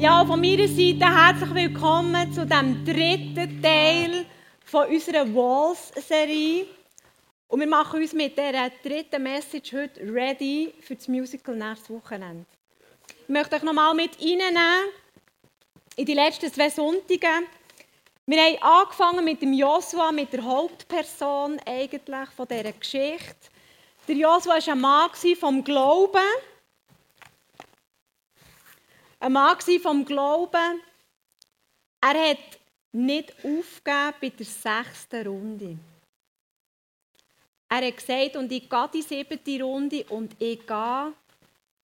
Ja, von meiner Seite herzlich willkommen zu dem dritten Teil von unserer Walls-Serie. Und wir machen uns mit dieser dritten Message heute ready für das Musical nächstes Wochenende. Ich möchte euch nochmal mit reinnehmen in die letzten zwei Sonntage. Wir haben angefangen mit dem Joshua, mit der Hauptperson eigentlich von dieser Geschichte. Der Joshua war ein Mann vom Glauben ein Mann vom Glauben. Er hat nicht aufgegeben bei der sechsten Runde. Er hat gesagt, und ich gehe die siebte Runde und ich gehe,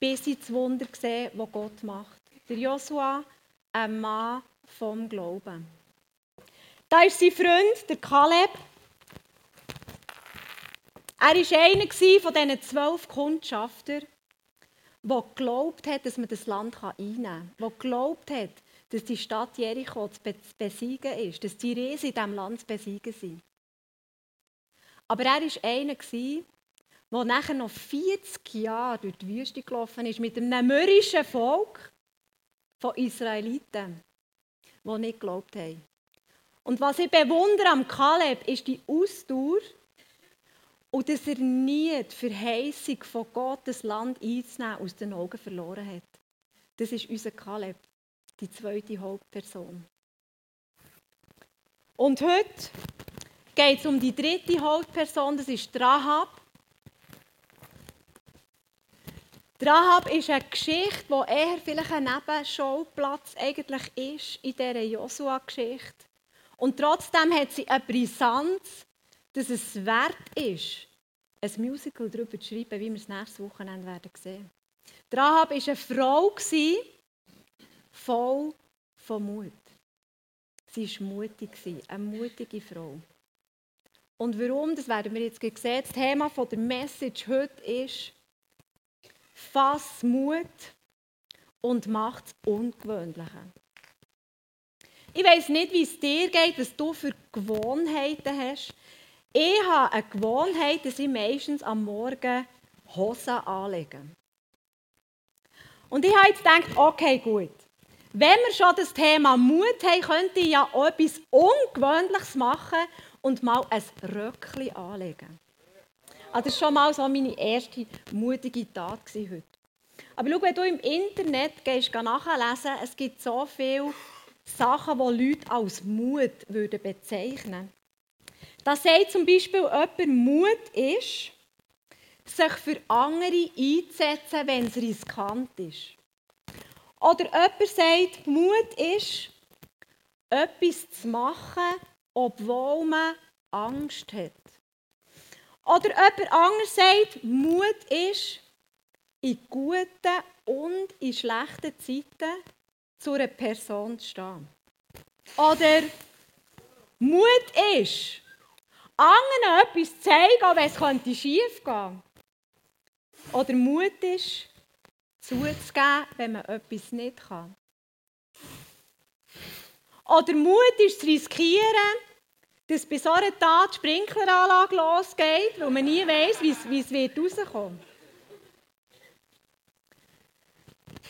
bis ich das Wunder sehe, das Gott macht. Der Joshua, ein Mann vom Glauben. Da ist sein Freund, der Kaleb. Er war einer von diesen zwölf Kundschaftern der geglaubt hat, dass man das Land einnehmen kann, der geglaubt hat, dass die Stadt Jericho zu besiegen ist, dass die Riesen in diesem Land zu besiegen sind. Aber er war einer, der nachher noch 40 Jahre durch die Wüste gelaufen ist mit einem mürrischen Volk von Israeliten, die nicht geglaubt haben. Und was ich bewundere am Kaleb, ist die Ausdauer und dass er nie die Verheißung von Gott, das Land einzunehmen, aus den Augen verloren hat. Das ist unser Kaleb, die zweite Hauptperson. Und heute geht es um die dritte Hauptperson, das ist Rahab. Rahab ist eine Geschichte, die eher vielleicht ein Nebenschauplatz eigentlich ist in dieser Josua-Geschichte. Und trotzdem hat sie eine Brisanz, dass es wert ist, ein Musical darüber zu schreiben, wie wir es nächstes Wochenende werden sehen. Rahab war eine Frau, voll von Mut. Sie war mutig, eine mutige Frau. Und warum, das werden wir jetzt sehen. Das Thema der Message heute ist, fass Mut und mach das Ungewöhnliche. Ich weiß nicht, wie es dir geht, was du für Gewohnheiten hast. Ich habe eine Gewohnheit, dass ich meistens am Morgen Hosen anlege. Und ich habe jetzt gedacht, okay, gut. Wenn wir schon das Thema Mut haben, könnte ich ja etwas Ungewöhnliches machen und mal ein Röckchen anlegen. Also das war schon mal so meine erste mutige Tat heute. Aber schau, wenn du im Internet gehst, nachlesen, es gibt so viele Sachen, die Leute als Mut bezeichnen würden. Da sagt zum Beispiel jemand, Mut ist, sich für andere einzusetzen, wenn es riskant ist. Oder jemand sagt, Mut ist, etwas zu machen, obwohl man Angst hat. Oder jemand anderes sagt, Mut ist, in guten und in schlechten Zeiten zu einer Person zu stehen. Oder Mut ist, anderen etwas zeigen, auch wenn es könnte schief gehen Oder Mut ist, zuzugeben, wenn man etwas nicht kann. Oder Mut ist zu riskieren, dass bei so einer Tat die Sprinkleranlage losgeht, weil man nie weiß, wie es, rauskommen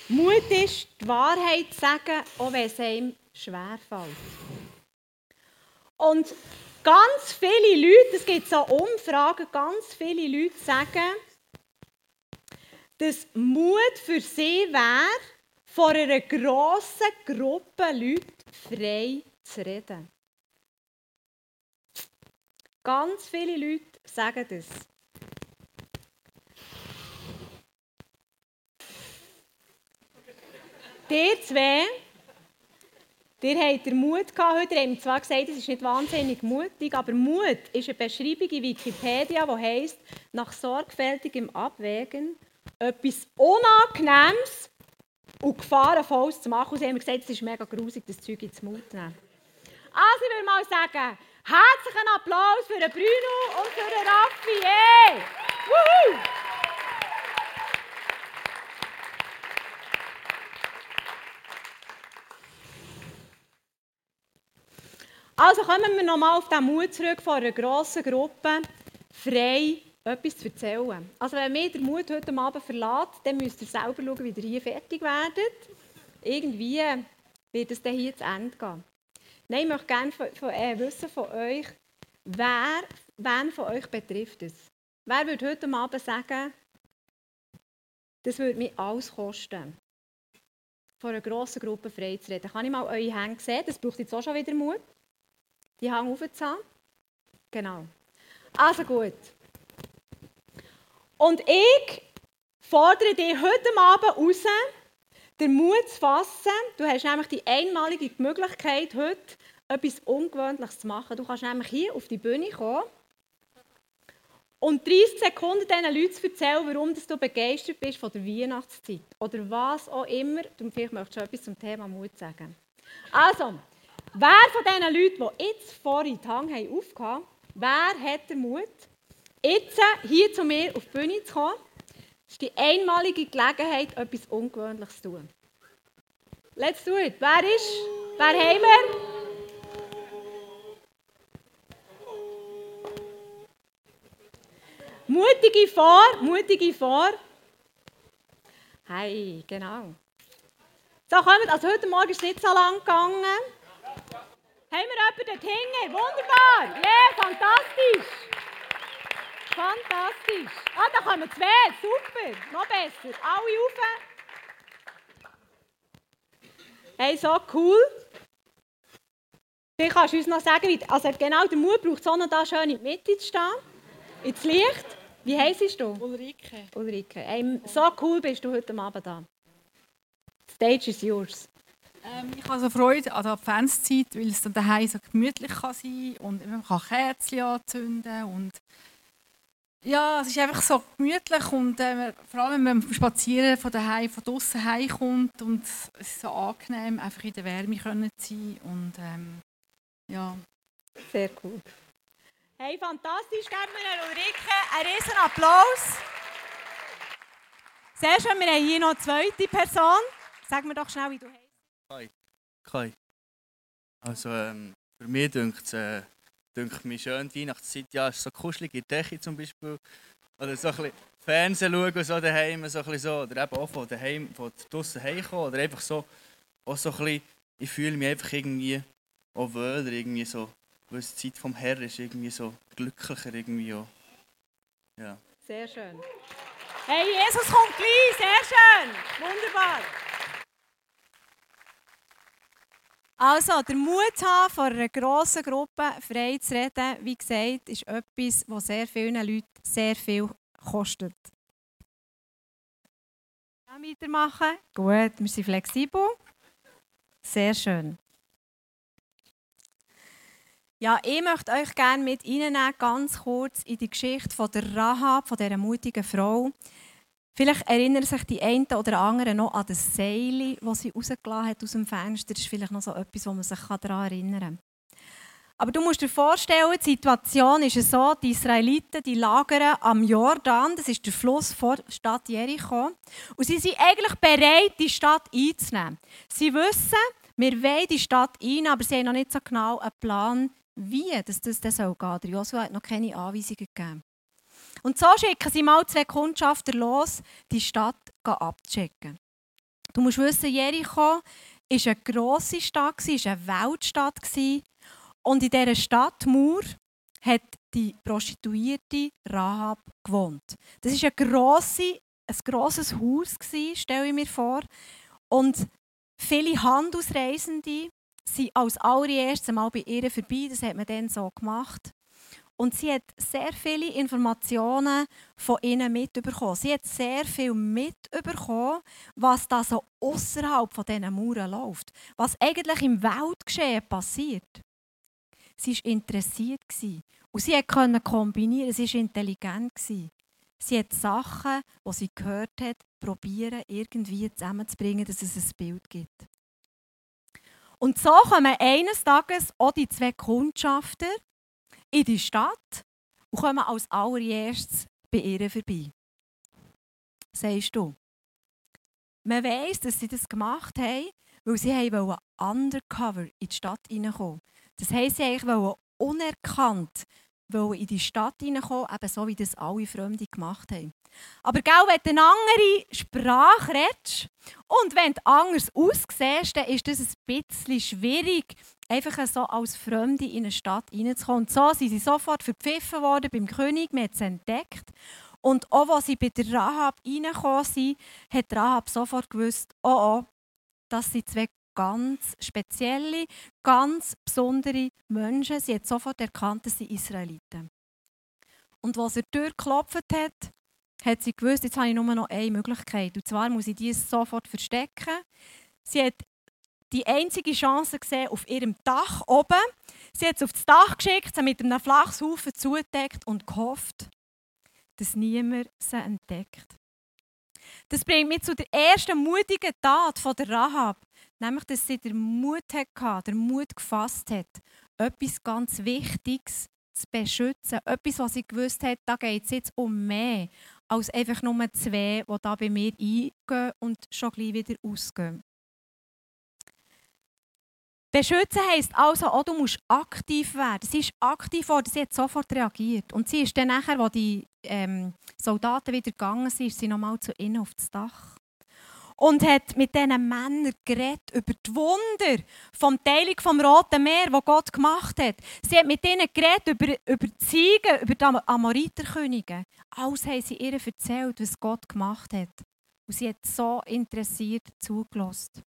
Mut ist, die Wahrheit zu sagen, auch wenn es einem schwerfällt. Und Ganz viele Leute, es gibt so Umfragen, ganz viele Leute sagen, dass Mut für sie wäre, vor einer grossen Gruppe Leute frei zu reden. Ganz viele Leute sagen das. Die zwei Ihr habt den Mut gehabt heute. Ihr habt zwar gesagt, es ist nicht wahnsinnig mutig, aber Mut ist eine Beschreibung in Wikipedia, die heisst, nach sorgfältigem Abwägen etwas Unangenehmes und gefahrenvolles zu machen. Und sie haben gesagt, es ist mega grusig, das Zeug ins Mut zu nehmen. Also, ich will mal sagen, herzlichen Applaus für den Bruno und für den Raffi. Yeah. Also kommen wir nochmal auf den Mut zurück von einer grossen Gruppe, frei etwas zu erzählen. Also wenn mir der Mut heute Abend verlässt, dann müsst ihr selber schauen, wie ihr hier fertig werdet. irgendwie wird es dann hier zu Ende gehen. Nein, ich möchte gerne von, von, äh, wissen von euch, wer, wen von euch betrifft es? Wer würde heute Abend sagen, das würde mich alles kosten, vor einer grossen Gruppe frei zu reden? Kann ich mal eure Hände sehen? Das braucht jetzt auch schon wieder Mut. Die Hänge aufzuhaben. Genau. Also gut. Und ich fordere dich heute Abend raus, den Mut zu fassen. Du hast nämlich die einmalige Möglichkeit, heute etwas Ungewöhnliches zu machen. Du kannst nämlich hier auf die Bühne kommen und 30 Sekunden diesen Leuten erzählen, warum du begeistert bist von der Weihnachtszeit. Oder was auch immer. Vielleicht möchtest du etwas zum Thema Mut sagen. Also, wer von diesen Leuten, die jetzt vorhin die Hang haben wer hat den Mut, jetzt hier zu mir auf die Bühne zu kommen? Das ist die einmalige Gelegenheit, etwas Ungewöhnliches zu tun. Let's do it. Wer ist? Wer haben wir? Mutige vor, mutige vor. Hey, genau. So, kommen Also heute Morgen ist es nicht so lang gegangen. Haben wir jemanden dort hinten? Wunderbar! Ja, yeah, fantastisch! Fantastisch! Ah, da kommen zwei, super! Noch besser. Alle rauf. Hey, so cool. Dann kannst du uns noch sagen, also genau der Mut braucht, sondern da schön in die Mitte zu stehen, ins Licht. Wie heisst du? Ulrike. Ulrike. Hey, so cool bist du heute Abend da. Stage is yours. Ähm, ich habe so Freude an der Adventszeit, weil es dann daheim so gemütlich kann sein und man kann Kerzen anzünden und ja, es ist einfach so gemütlich und äh, vor allem, wenn man spazieren von daheim, von draußen heimkommt und es ist so angenehm, einfach in der Wärme können zu sein und ähm, ja. Sehr cool. Hey, fantastisch, geben wir Ulrike einen riesen Applaus. Sehr schön, wir haben hier noch eine zweite Person. Sag mir doch schnell, wie du heißt. Kai. Kai. Also ähm, für mich dünkt es äh, dünkt schön, die Weihnachtszeit, ja, so kuschelig in Decke zum Beispiel. Oder so ein bisschen Fernsehen schauen, so daheim, so ein so. Oder eben auch von daheim, von draussen heimkommen. Oder einfach so, auch so ein bisschen, ich fühle mich einfach irgendwie auch wohler, irgendwie so weil die Zeit vom Herrn ist irgendwie so glücklicher irgendwie auch. Ja. Sehr schön. Hey, Jesus kommt gleich, sehr schön. Wunderbar. Also, der Mut haben, vor einer grossen Gruppe frei zu reden, wie gesagt, ist etwas, was sehr vielen Leuten sehr viel kostet. Weitermachen. Gut, wir sind flexibel. Sehr schön. Ja, ich möchte euch gerne mit Ihnen ganz kurz in die Geschichte von der Rahab, von dieser mutigen Frau. Vielleicht erinnern sich die einen oder anderen noch an das Seil, das sie rausgelassen hat aus dem Fenster. Das ist vielleicht noch so etwas, wo man sich daran erinnern kann. Aber du musst dir vorstellen, die Situation ist so, die Israeliten die lagern am Jordan, das ist der Fluss vor der Stadt Jericho, und sie sind eigentlich bereit, die Stadt einzunehmen. Sie wissen, wir wollen die Stadt ein, aber sie haben noch nicht so genau einen Plan, wie das, das, das soll gehen. Der Joshua hat noch keine Anweisungen gegeben. Und so schicken sie mal zwei Kundschafter los, die Stadt abzuchecken. Du musst wissen, Jericho war eine grosse Stadt, war eine Weltstadt. Und in dieser Stadtmauer hat die Prostituierte Rahab gewohnt. Das war ein, ein grosses Haus, stelle ich mir vor. Und viele Handelsreisende sind als allererstes mal bei ihr vorbei. Das hat man dann so gemacht. Und sie hat sehr viele Informationen von ihnen mitbekommen. Sie hat sehr viel mitbekommen, was da so außerhalb von diesen Mauern läuft. Was eigentlich im Weltgeschehen passiert. Sie war interessiert. Und sie konnte kombinieren. Sie war intelligent. Sie hat Sachen, die sie gehört hat, probieren, irgendwie zusammenzubringen, dass es ein Bild gibt. Und so kommen eines Tages auch die zwei Kundschafter in die Stadt und kommen als allererstes bei ihr vorbei. Sagst du? Man weiss, dass sie das gemacht haben, weil sie wollten undercover in die Stadt hineinkommen. Das heisst, sie wollten unerkannt in die Stadt hineinkommen, eben so wie das alle Fremde gemacht haben. Aber gell, wenn du eine andere Sprache redest und wenn du anders aussiehst, dann ist das ein bisschen schwierig, einfach so als Fremde in eine Stadt hineinzukommen. Und so sind sie sofort verpfiffen worden beim König, man hat es entdeckt. Und auch als sie bei der Rahab reingekommen sind, hat Rahab sofort gewusst, oh, oh das sind zwei ganz spezielle, ganz besondere Menschen. Sie hat sofort erkannt, dass sie Israeliten. Und als er die Tür geklopft hat, hat sie gewusst, jetzt habe ich nur noch eine Möglichkeit. Und zwar muss ich diese sofort verstecken. Sie hat die einzige Chance gesehen auf ihrem Dach oben. Sie hat es auf das Dach geschickt, sie mit einem Flachshaufen zugedeckt und gehofft, dass niemand sie entdeckt. Das bringt mich zu der ersten mutigen Tat von der Rahab, nämlich, dass sie den Mut hatte, den Mut gefasst hat, etwas ganz Wichtiges zu beschützen. Etwas, was sie gewusst hat, da geht es jetzt um mehr als einfach nur zwei, die da bei mir eingehen und schon gleich wieder ausgehen. Beschützen heisst also auch, du musst aktiv werden. Sie ist aktiv geworden, sie hat sofort reagiert. Und sie ist dann nachher, als die ähm, Soldaten wieder gegangen sind, ist sie nochmal zu ihnen auf das Dach. Und hat mit diesen Männern geredet über die Wunder vom Teilung vom Roten Meer, das Gott gemacht hat. Sie hat mit ihnen geredet über, über die Ziegen, über die Amoriterkönige. Alles haben sie ihr erzählt, was Gott gemacht hat. Und sie hat so interessiert zugelassen.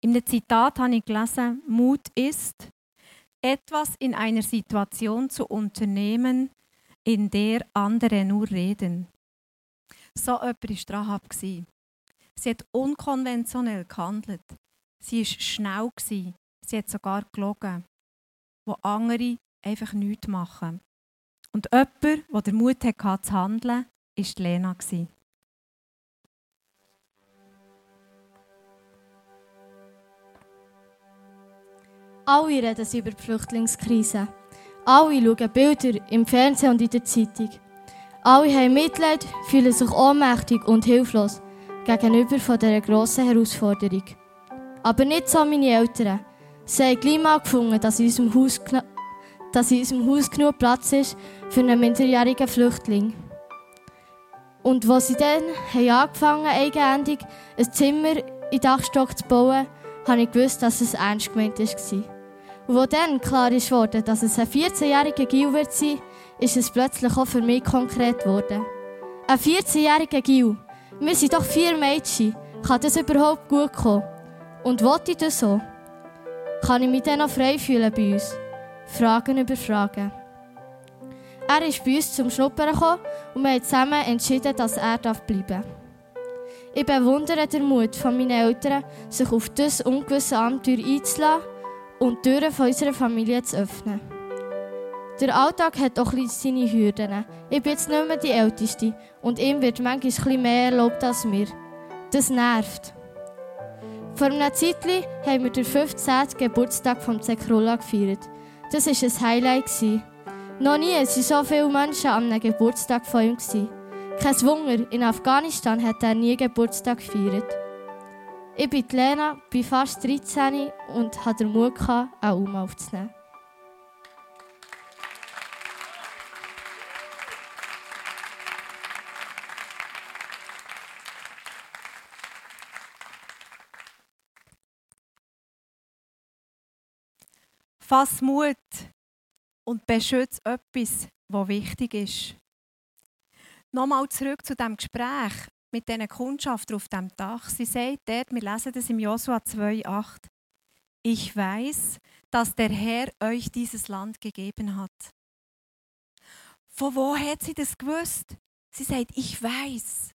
In einem Zitat habe ich gelesen, Mut ist, etwas in einer Situation zu unternehmen, in der andere nur reden. So jemand war Rahab. Sie hat unkonventionell gehandelt. Sie war schnell. Sie hat sogar gelogen, wo andere einfach nichts machen. Und jemand, der den Mut hatte, zu handeln, war Lena. Alle reden über die Flüchtlingskrise. Alle schauen Bilder im Fernsehen und in der Zeitung. Alle haben Mitleid, fühlen sich ohnmächtig und hilflos gegenüber dieser grossen Herausforderung. Aber nicht so meine Eltern. Sie haben gleich mal gefunden, dass in unserem Haus, dass in unserem Haus genug Platz ist für einen minderjährigen Flüchtling. Und als sie dann haben angefangen eigenhändig ein Zimmer in Dachstock zu bauen, habe ich gewusst, dass es ernst gemeint war. Und als dann klar wurde, dass es ein 14-jähriger Gil wird sein, ist es plötzlich auch für mich konkret geworden. Ein 14-jähriger Gil. Wir sind doch vier Mädchen. Kann das überhaupt gut kommen? Und wollte ich das so? Kann ich mich dann noch frei fühlen bei uns? Fragen über Fragen. Er ist bei uns zum Schnuppern gekommen und wir haben zusammen entschieden, dass er bleiben darf. Ich bewundere den Mut von meinen Eltern, sich auf das ungewisse Abenteuer einzulassen und die Türen unserer Familie zu öffnen. Der Alltag hat auch seine Hürden. Ich bin jetzt nicht mehr die Älteste und ihm wird manchmal mehr erlaubt als mir. Das nervt. Vor einer Zeit haben wir den 15. Geburtstag von Zekrola gefeiert. Das war ein Highlight. Noch nie waren so viele Menschen an einem Geburtstag von ihm. Kein Wunder, in Afghanistan hat er nie Geburtstag gefeiert. Ich bin Lena, bin fast 13 und hatte den Mut, einen Raum aufzunehmen. Fass Mut und beschütze etwas, was wichtig ist. Nochmal zurück zu dem Gespräch mit diesen Kundschafter auf dem Dach. Sie sagt dort, wir lesen das im Josua 2,8. Ich weiß, dass der Herr euch dieses Land gegeben hat. Von wo hat sie das gewusst? Sie sagt, ich weiß.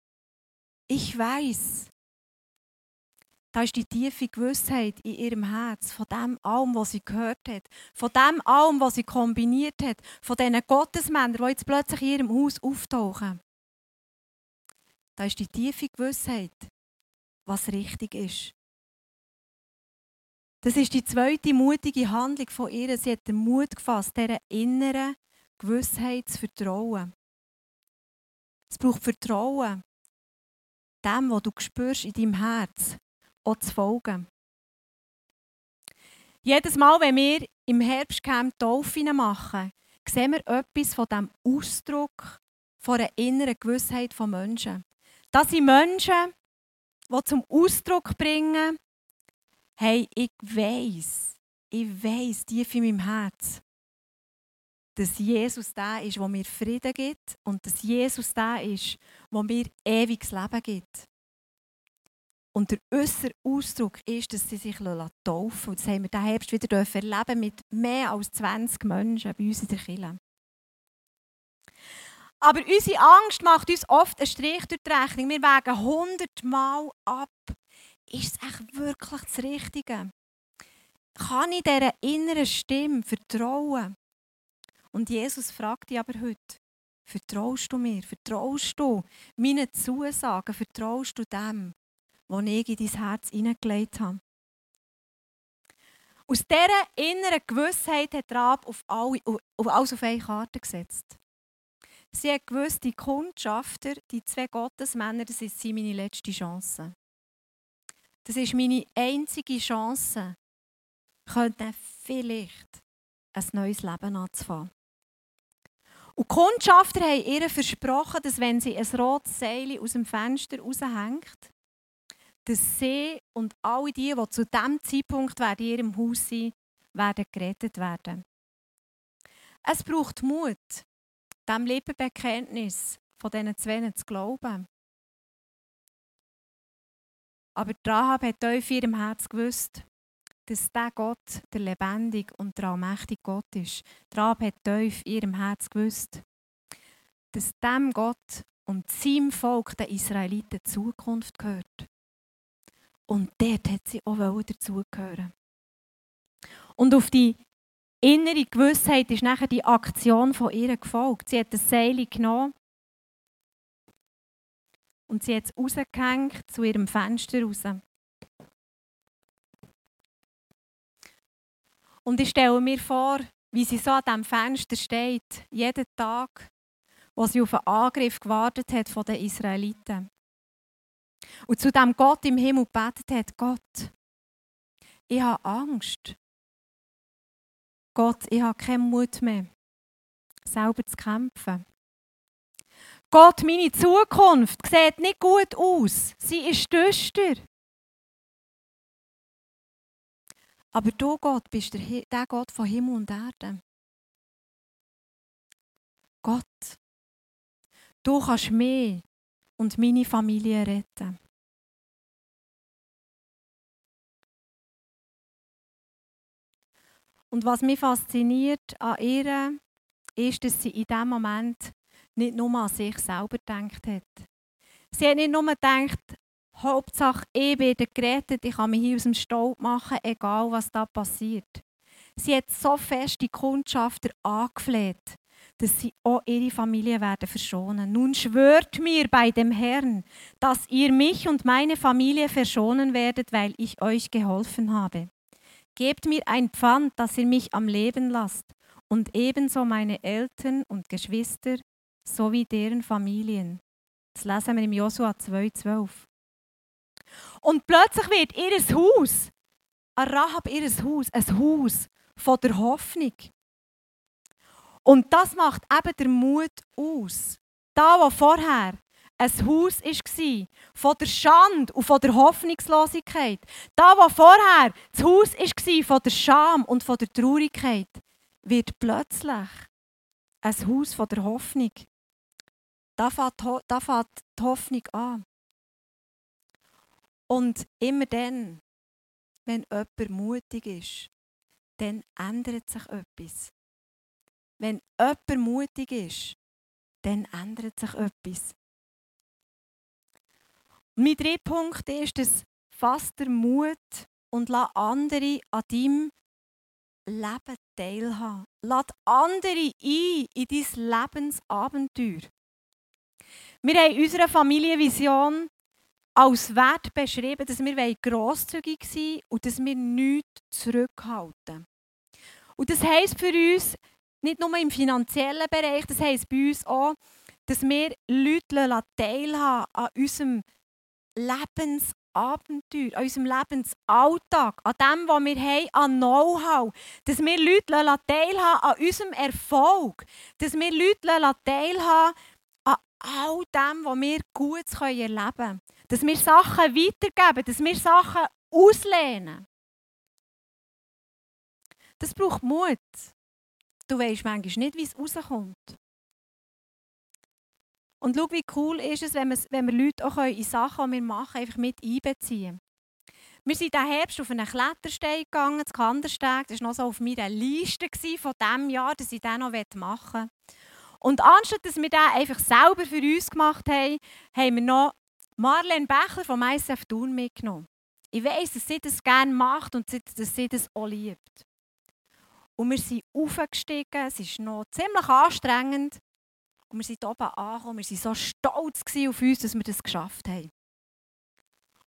Ich weiß. Da ist die tiefe Gewissheit in ihrem Herz von dem allem, was sie gehört hat, von dem allem, was sie kombiniert hat, von diesen Gottesmännern, die jetzt plötzlich in ihrem Haus auftauchen. Da ist die tiefe Gewissheit, was richtig ist. Das ist die zweite mutige Handlung von ihr. Sie hat den Mut gefasst, dieser inneren Gewissheit zu vertrauen. Es braucht Vertrauen, dem, was du spürst in deinem Herz, auch zu folgen. Jedes Mal, wenn wir im Herbstcamp Taufen machen, sehen wir etwas von dem Ausdruck von einer inneren Gewissheit von Menschen. Das sind Menschen, die zum Ausdruck bringen, hey, ich weiß, ich weiß tief in meinem Herz, dass Jesus da ist, der mir Frieden gibt und dass Jesus da ist, der mir ewiges Leben gibt. Und der äußere Ausdruck ist, dass sie sich taufen Und das haben wir diesen Herbst wieder erleben mit mehr als 20 Menschen bei uns in der Kirche. Aber unsere Angst macht uns oft einen Strich durch die Rechnung. Wir wägen hundertmal ab. Ist es echt wirklich das Richtige? Kann ich dieser inneren Stimme vertrauen? Und Jesus fragt dich aber heute, vertraust du mir? Vertraust du meinen Zusagen? Vertraust du dem, was ich in dein Herz hineingelegt habe? Aus dieser inneren Gewissheit hat Rab auf, alle, auf alles auf eine Karte gesetzt. Sie hat gewusst, die Kundschafter, die zwei Gottesmänner, das ist meine letzte Chance. Das ist meine einzige Chance, könnte vielleicht ein neues Leben anzufangen. Und die Kundschafter haben ihr versprochen, dass wenn sie ein rotes Seil aus dem Fenster raushängt, dass sie und alle die, die zu diesem Zeitpunkt in ihrem Haus sind, werden gerettet werden. Es braucht Mut, dem Lippenbekenntnis von diesen zwei zu glauben. Aber Rahab hat tief in ihrem Herz gewusst, dass der Gott der lebendige und der allmächtige Gott ist. Rahab hat tief in ihrem Herz gewusst, dass dem Gott und seinem Volk, den Israeliten, Zukunft gehört. Und dort hat sie auch dazugehören. Und auf die innere Gewissheit ist nachher die Aktion von ihr gefolgt. Sie hat das Seil genommen und sie hat es rausgehängt zu ihrem Fenster raus. Und ich stelle mir vor, wie sie so an diesem Fenster steht, jeden Tag, wo sie auf einen Angriff gewartet hat von den Israeliten. Und zu dem Gott im Himmel betet hat, Gott, ich habe Angst. Gott, ich habe keinen Mut mehr, selber zu kämpfen. Gott, meine Zukunft sieht nicht gut aus. Sie ist düster. Aber du, Gott, bist der, der Gott von Himmel und Erde. Gott, du kannst mich und meine Familie retten. Und was mich fasziniert an ihr, ist, dass sie in diesem Moment nicht nur an sich selber gedacht hat. Sie hat nicht nur gedacht, Hauptsache, ich werde gerettet, ich kann mich hier aus dem Staub machen, egal was da passiert. Sie hat so fest die Kundschafter angefleht, dass sie auch ihre Familie werden verschonen. Nun schwört mir bei dem Herrn, dass ihr mich und meine Familie verschonen werdet, weil ich euch geholfen habe. Gebt mir ein Pfand, dass ihr mich am Leben lasst, und ebenso meine Eltern und Geschwister sowie deren Familien. Das lesen wir im Josua 2,12. Und plötzlich wird ihr Haus, Rahab ihr Haus, ein Haus von der Hoffnung. Und das macht eben der Mut aus. Da, wo vorher ein Haus war von der Schande und von der Hoffnungslosigkeit. Da, wo vorher das Haus war von der Scham und von der Traurigkeit, wird plötzlich ein Haus von der Hoffnung. Da fängt, da fängt die Hoffnung an. Und immer dann, wenn jemand mutig ist, dann ändert sich etwas. Wenn jemand mutig ist, dann ändert sich etwas. Mein dritter Punkt ist, dass fass der Mut und lass andere an deinem Leben teilhaben. Lass andere ein in dein Lebensabenteuer. Wir haben in unserer Familienvision als Wert beschrieben, dass wir grosszügig sein und dass wir nichts zurückhalten. Und das heisst für uns, nicht nur im finanziellen Bereich, das heisst bei uns auch, dass wir Leute teilhaben an unserem Lebensabenteuer. Abenteuer, an unserem Lebensalltag, an dem, was wir haben, an Know-how, dass wir Leute teilhaben an unserem Erfolg, dass wir Leute teilhaben an all dem, was wir gut erleben können. Dass wir Sachen weitergeben, dass wir Sachen auslehnen. Das braucht Mut. Du weißt manchmal nicht, wie es rauskommt. Und schau, wie cool ist es, wenn wir, wenn wir Leute auch in Sachen, die wir machen, einfach mit einbeziehen. Wir sind diesen Herbst auf einen Klettersteig gegangen, das Kandersteg. Das war noch so auf meiner Liste von diesem Jahr, dass ich den noch machen möchte. Und anstatt dass wir den einfach selber für uns gemacht haben, haben wir noch Marlene Becher vom ISF Thun mitgenommen. Ich weiss, dass sie das gerne macht und dass sie das auch liebt. Und wir sind aufgestiegen, es ist noch ziemlich anstrengend. Und wir sind oben angekommen, wir waren so stolz auf uns, dass wir das geschafft haben.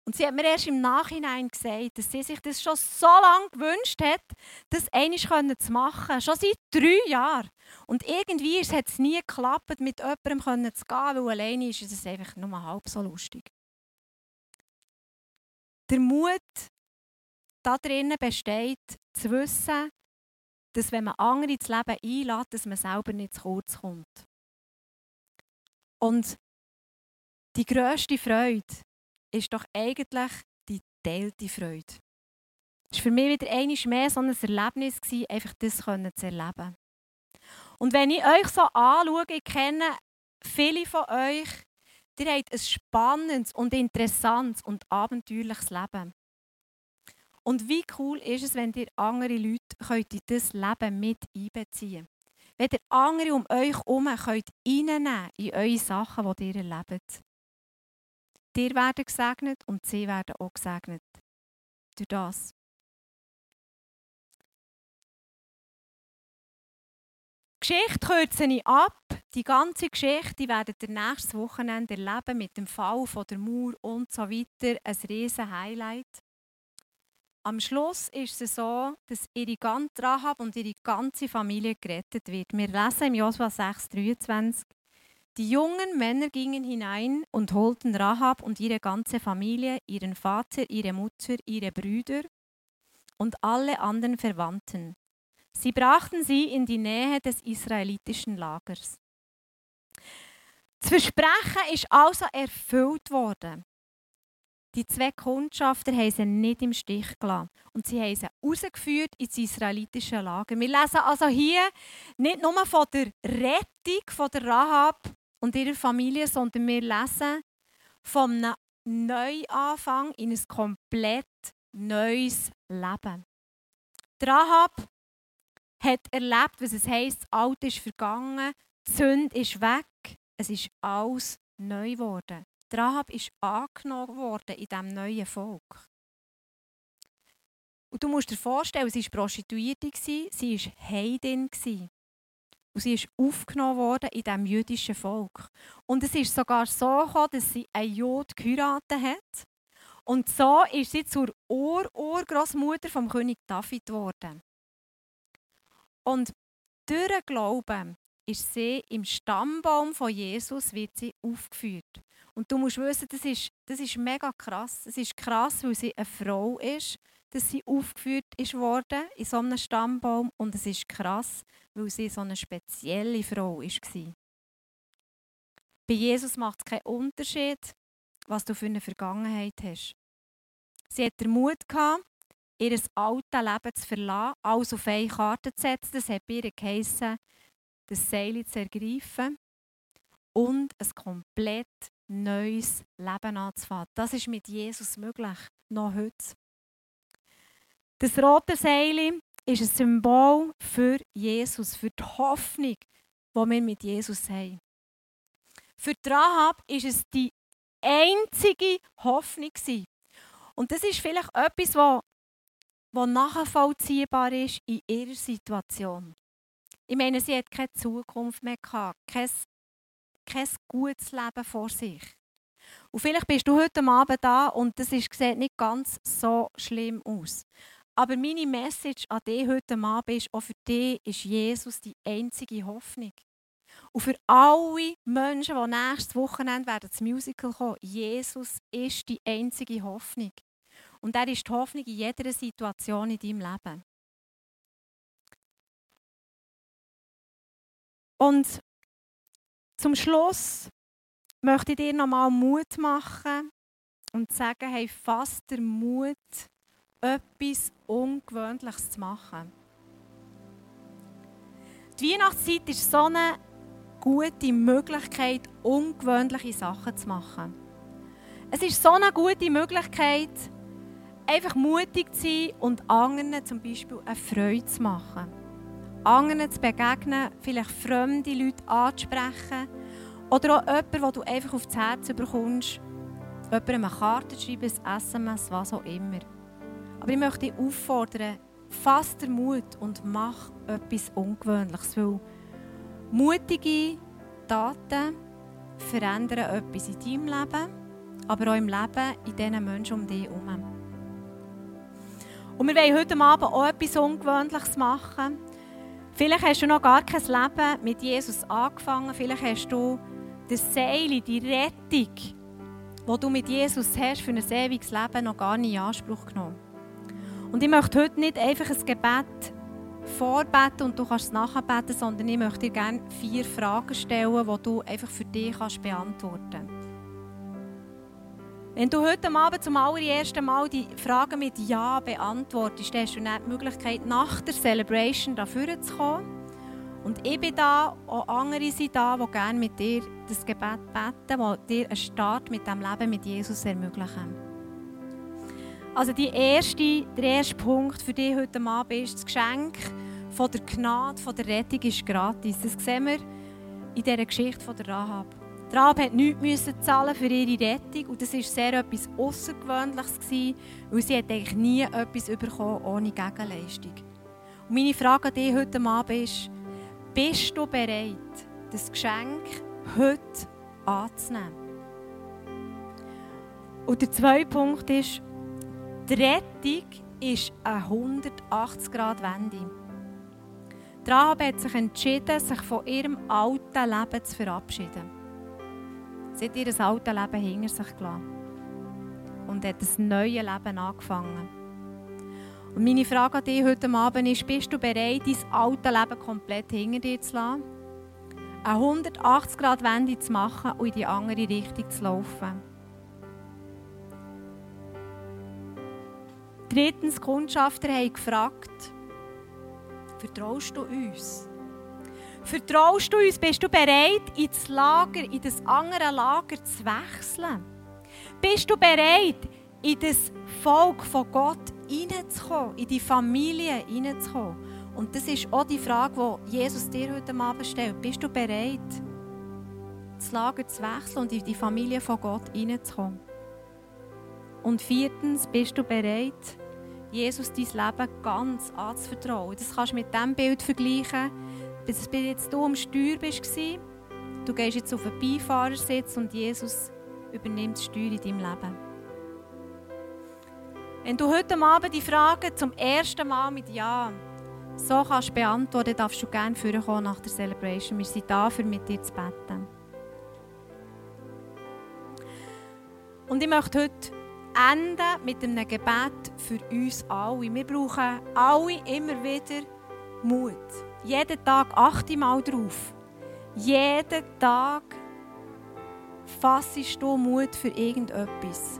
Und sie hat mir erst im Nachhinein gesagt, dass sie sich das schon so lange gewünscht hat, das einmal zu machen. Schon seit drei Jahren. Und irgendwie hat es nie geklappt, mit jemandem zu gehen, weil alleine ist es einfach nur halb so lustig. Der Mut da drinnen besteht, zu wissen, dass wenn man andere ins Leben einlädt, dass man selber nicht zu kurz kommt. Und die grösste Freude ist doch eigentlich die geteilte Freude. Es war für mich wieder einmal mehr so ein Erlebnis, einfach das zu erleben. Und wenn ich euch so anschaue, ich kenne viele von euch, ihr habt ein spannendes und interessantes und abenteuerliches Leben. Und wie cool ist es, wenn ihr andere Leute in das Leben mit einbeziehen könnt. Ihr andere um euch herum könnt reinnehmen in eure Sachen, die ihr erlebt. Ihr werdet gesegnet und sie werden auch gesegnet. Durch das. Die Geschichte kürze ich ab. Die ganze Geschichte werdet ihr nächstes Wochenende erleben mit dem Fall von der Mauer und so weiter. Ein riesen Highlight. Am Schluss ist es so, dass ihre ganze Rahab und ihre ganze Familie gerettet wird. Wir lesen im Josua 6,23. Die jungen Männer gingen hinein und holten Rahab und ihre ganze Familie, ihren Vater, ihre Mutter, ihre Brüder und alle anderen Verwandten. Sie brachten sie in die Nähe des israelitischen Lagers. Das Versprechen ist also erfüllt worden. Die zwei Kundschafter haben sie nicht im Stich gelassen. Und sie haben sie rausgeführt ins israelitische Lager. Wir lesen also hier nicht nur von der Rettung von der Rahab und ihrer Familie, sondern wir lesen von einem Neuanfang in ein komplett neues Leben. Die Rahab hat erlebt, was es heisst, das Alte ist vergangen, die Sünde ist weg, es ist alles neu geworden. Rahab ist angenommen worden in diesem neuen Volk. Und du musst dir vorstellen, sie war Prostituierte, sie war Heidin. Und sie ist aufgenommen worden in diesem jüdischen Volk. Und es ist sogar so gekommen, dass sie einen Jod geheiratet hat. Und so ist sie zur Ur-Urgroßmutter vom König David geworden. Und durch Glauben ist sie im Stammbaum von Jesus wird sie aufgeführt. Und du musst wissen, das ist, das ist mega krass. Es ist krass, weil sie eine Frau ist, dass sie aufgeführt ist worden in so einem Stammbaum. Und es ist krass, weil sie so eine spezielle Frau war. Bei Jesus macht es keinen Unterschied, was du für eine Vergangenheit hast. Sie hat den Mut gehabt, ihr altes Leben zu verlassen, alles auf eine Karte zu setzen. Das hat bei ihr geheissen, das Seil zu ergreifen und ein komplett neues Leben anzufangen. Das ist mit Jesus möglich, noch heute. Das rote Seil ist ein Symbol für Jesus, für die Hoffnung, die wir mit Jesus haben. Für die Rahab ist es die einzige Hoffnung. Und das ist vielleicht etwas, was, was nachvollziehbar ist in ihrer Situation. Ich meine, sie hat keine Zukunft mehr gehabt, kein kein gutes Leben vor sich. Und vielleicht bist du heute Abend da und das ist, sieht nicht ganz so schlimm aus. Aber meine Message an dich heute Abend ist, auch für dich ist Jesus die einzige Hoffnung. Und für alle Menschen, die nächstes Wochenende werden das Musical kommen, Jesus ist die einzige Hoffnung. Und er ist die Hoffnung in jeder Situation in deinem Leben. Und zum Schluss möchte ich dir nochmal Mut machen und sagen, hey, fass der Mut, etwas Ungewöhnliches zu machen. Die Weihnachtszeit ist so eine gute Möglichkeit, ungewöhnliche Sachen zu machen. Es ist so eine gute Möglichkeit, einfach mutig zu sein und anderen zum Beispiel eine Freude zu machen. Anderen zu begegnen, vielleicht fremde Leute anzusprechen oder auch jemanden, wo du einfach aufs Herz bekommst, jemandem eine Karte schreiben, ein SMS, was auch immer. Aber ich möchte dich auffordern, fass den Mut und mach etwas Ungewöhnliches, weil mutige Taten verändern etwas in deinem Leben, aber auch im Leben in diesen Menschen um dich herum. Und wir wollen heute Abend auch etwas Ungewöhnliches machen. Vielleicht hast du noch gar kein Leben mit Jesus angefangen. Vielleicht hast du das Seil, die Rettung, die du mit Jesus hast, für ein ewiges Leben noch gar nicht in Anspruch genommen. Und ich möchte heute nicht einfach ein Gebet vorbeten und du kannst es nachbeten, sondern ich möchte dir gerne vier Fragen stellen, die du einfach für dich kannst beantworten kannst. Wenn du heute Abend zum allerersten Mal die Fragen mit Ja beantwortest, dann hast du die Möglichkeit, nach der Celebration dafür zu kommen. Und ich bin da, auch andere sind da, die gerne mit dir das Gebet beten, die dir einen Start mit dem Leben mit Jesus ermöglichen. Also die erste, der erste Punkt für dich heute Abend ist, das Geschenk von der Gnade, von der Rettung ist gratis. Das sehen wir in dieser Geschichte von der Rahab. Die Rahab musste nichts zahlen für ihre Rettung und das war sehr etwas Außergewöhnliches, weil sie eigentlich nie etwas bekommen ohne Gegenleistung. Und meine Frage an dich heute Abend ist, bist du bereit, das Geschenk heute anzunehmen? Und der zweite Punkt ist, die Rettung ist eine 180-Grad-Wende. Die Rahab hat sich entschieden, sich von ihrem alten Leben zu verabschieden. Sie hat ihr altes Leben hinter sich gelassen und hat ein neues Leben angefangen. Und meine Frage an dich heute Abend ist, bist du bereit, dein altes Leben komplett hinter dir zu lassen? Eine 180-Grad-Wende zu machen und in die andere Richtung zu laufen? Drittens, Kundschafter haben gefragt, vertraust du uns? Vertraust du uns? Bist du bereit, ins Lager, in das andere Lager zu wechseln? Bist du bereit, in das Volk von Gott hineinzukommen, in die Familie hineinzukommen? Und das ist auch die Frage, die Jesus dir heute Abend stellt. Bist du bereit, das Lager zu wechseln und in die Familie von Gott hineinzukommen? Und viertens, bist du bereit, Jesus dein Leben ganz anzuvertrauen? Das kannst du mit dem Bild vergleichen, bis jetzt du am Steuer bist. Du gehst jetzt auf den Beifahrersitz und Jesus übernimmt die Steuer in deinem Leben. Wenn du heute Abend die Frage zum ersten Mal mit Ja so kannst beantworten, darfst du gerne vorkommen nach der Celebration. Wir sind da, um mit dir zu beten. Und ich möchte heute enden mit einem Gebet für uns alle. Wir brauchen alle immer wieder Mut. Jeden Tag achte mal drauf. Jeden Tag fassest du Mut für irgendetwas.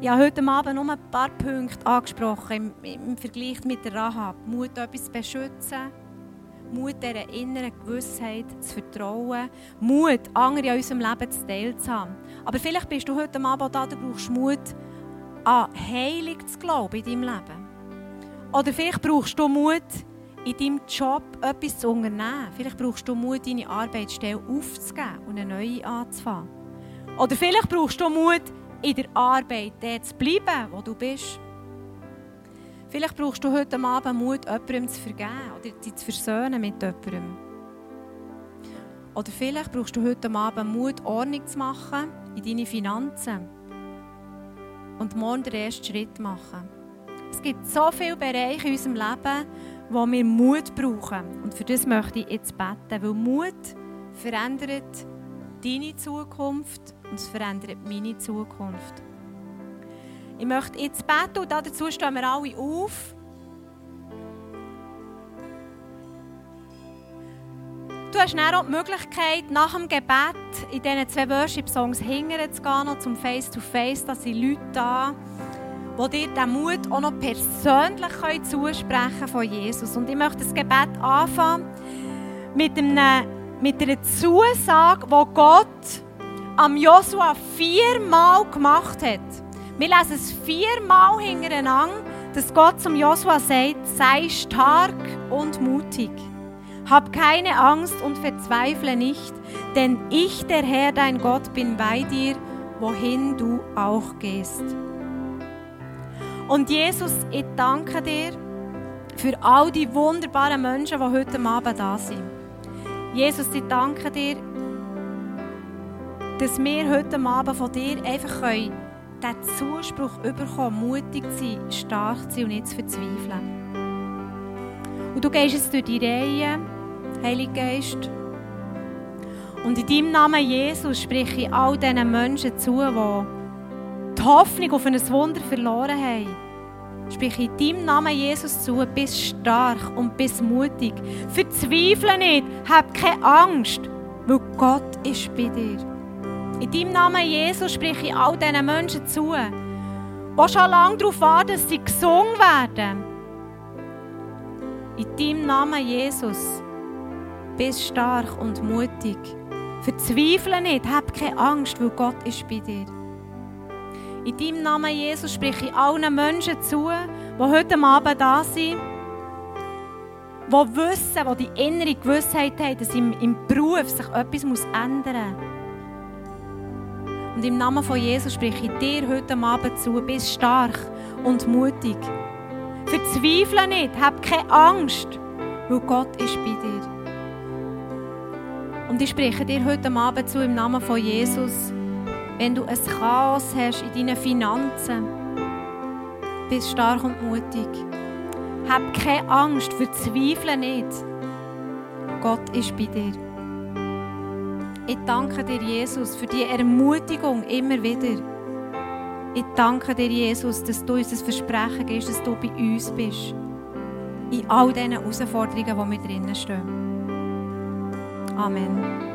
Ich habe heute Abend nur ein paar Punkte angesprochen im, Vergleich mit der Rahab. Mut, etwas zu beschützen. Mut, dieser inneren Gewissheit zu vertrauen. Mut, andere in unserem Leben zu teilen zu haben. Aber vielleicht bist du heute Abend da, du brauchst Mut, an Heilung zu glauben in deinem Leben. Oder vielleicht brauchst du Mut, in deinem Job etwas zu unternehmen. Vielleicht brauchst du Mut, deine Arbeitsstelle aufzugeben und eine neue anzufangen. Oder vielleicht brauchst du Mut, in der Arbeit dort zu bleiben, wo du bist. Vielleicht brauchst du heute Abend Mut, jemandem zu vergeben oder dich zu versöhnen mit jemandem. Oder vielleicht brauchst du heute Abend Mut, Ordnung zu machen in deine Finanzen und morgen den ersten Schritt machen. Es gibt so viele Bereiche in unserem Leben, wo wir Mut brauchen. Und für das möchte ich jetzt beten, weil Mut verändert deine Zukunft und es verändert meine Zukunft. Ich möchte jetzt beten und dazu stehen wir alle auf. Du hast dann auch die Möglichkeit, nach dem Gebet in diesen zwei Worship-Songs hingern zu gehen, noch zum Face-to-Face. Da sind Leute da, die dir diesen Mut auch noch persönlich zusprechen von Jesus. Und ich möchte das Gebet anfangen mit, einem, mit einer Zusage, die Gott am Josua viermal gemacht hat. Wir lesen es viermal hintereinander, dass Gott zum Josua sagt, sei stark und mutig. Hab keine Angst und verzweifle nicht, denn ich, der Herr, dein Gott, bin bei dir, wohin du auch gehst. Und Jesus, ich danke dir für all die wunderbaren Menschen, die heute Abend da sind. Jesus, ich danke dir, dass wir heute Abend von dir einfach können, diesen Zuspruch bekommen, mutig zu sein, stark zu sein und nicht zu verzweifeln. Und du gehst jetzt durch die Reihe, Heiliger Geist. Und in deinem Namen Jesus spreche ich all diesen Menschen zu, die die Hoffnung auf ein Wunder verloren haben. Spreche in deinem Namen Jesus zu, bist stark und bist mutig. Verzweifle nicht, hab keine Angst, weil Gott ist bei dir. In deinem Namen Jesus spreche ich all diesen Menschen zu, die schon lange darauf warten, dass sie gesungen werden. In deinem Namen Jesus bist stark und mutig. Verzweifle nicht, hab keine Angst, weil Gott ist bei dir. In deinem Namen, Jesus, spreche ich allen Menschen zu, die heute Abend da sind, die wissen, die die innere Gewissheit haben, dass im, im Beruf sich etwas ändern muss. Und im Namen von Jesus spreche ich dir heute Abend zu, bist stark und mutig. Verzweifle nicht, hab keine Angst, weil Gott ist bei dir. Und ich spreche dir heute Abend zu im Namen von Jesus, wenn du ein Chaos hast in deinen Finanzen, bist stark und mutig. Hab keine Angst, verzweifle nicht. Gott ist bei dir. Ich danke dir, Jesus, für die Ermutigung immer wieder. Ich danke dir, Jesus, dass du uns das Versprechen gibst, dass du bei uns bist. In all diesen Herausforderungen, die wir drinnen stehen. Amen.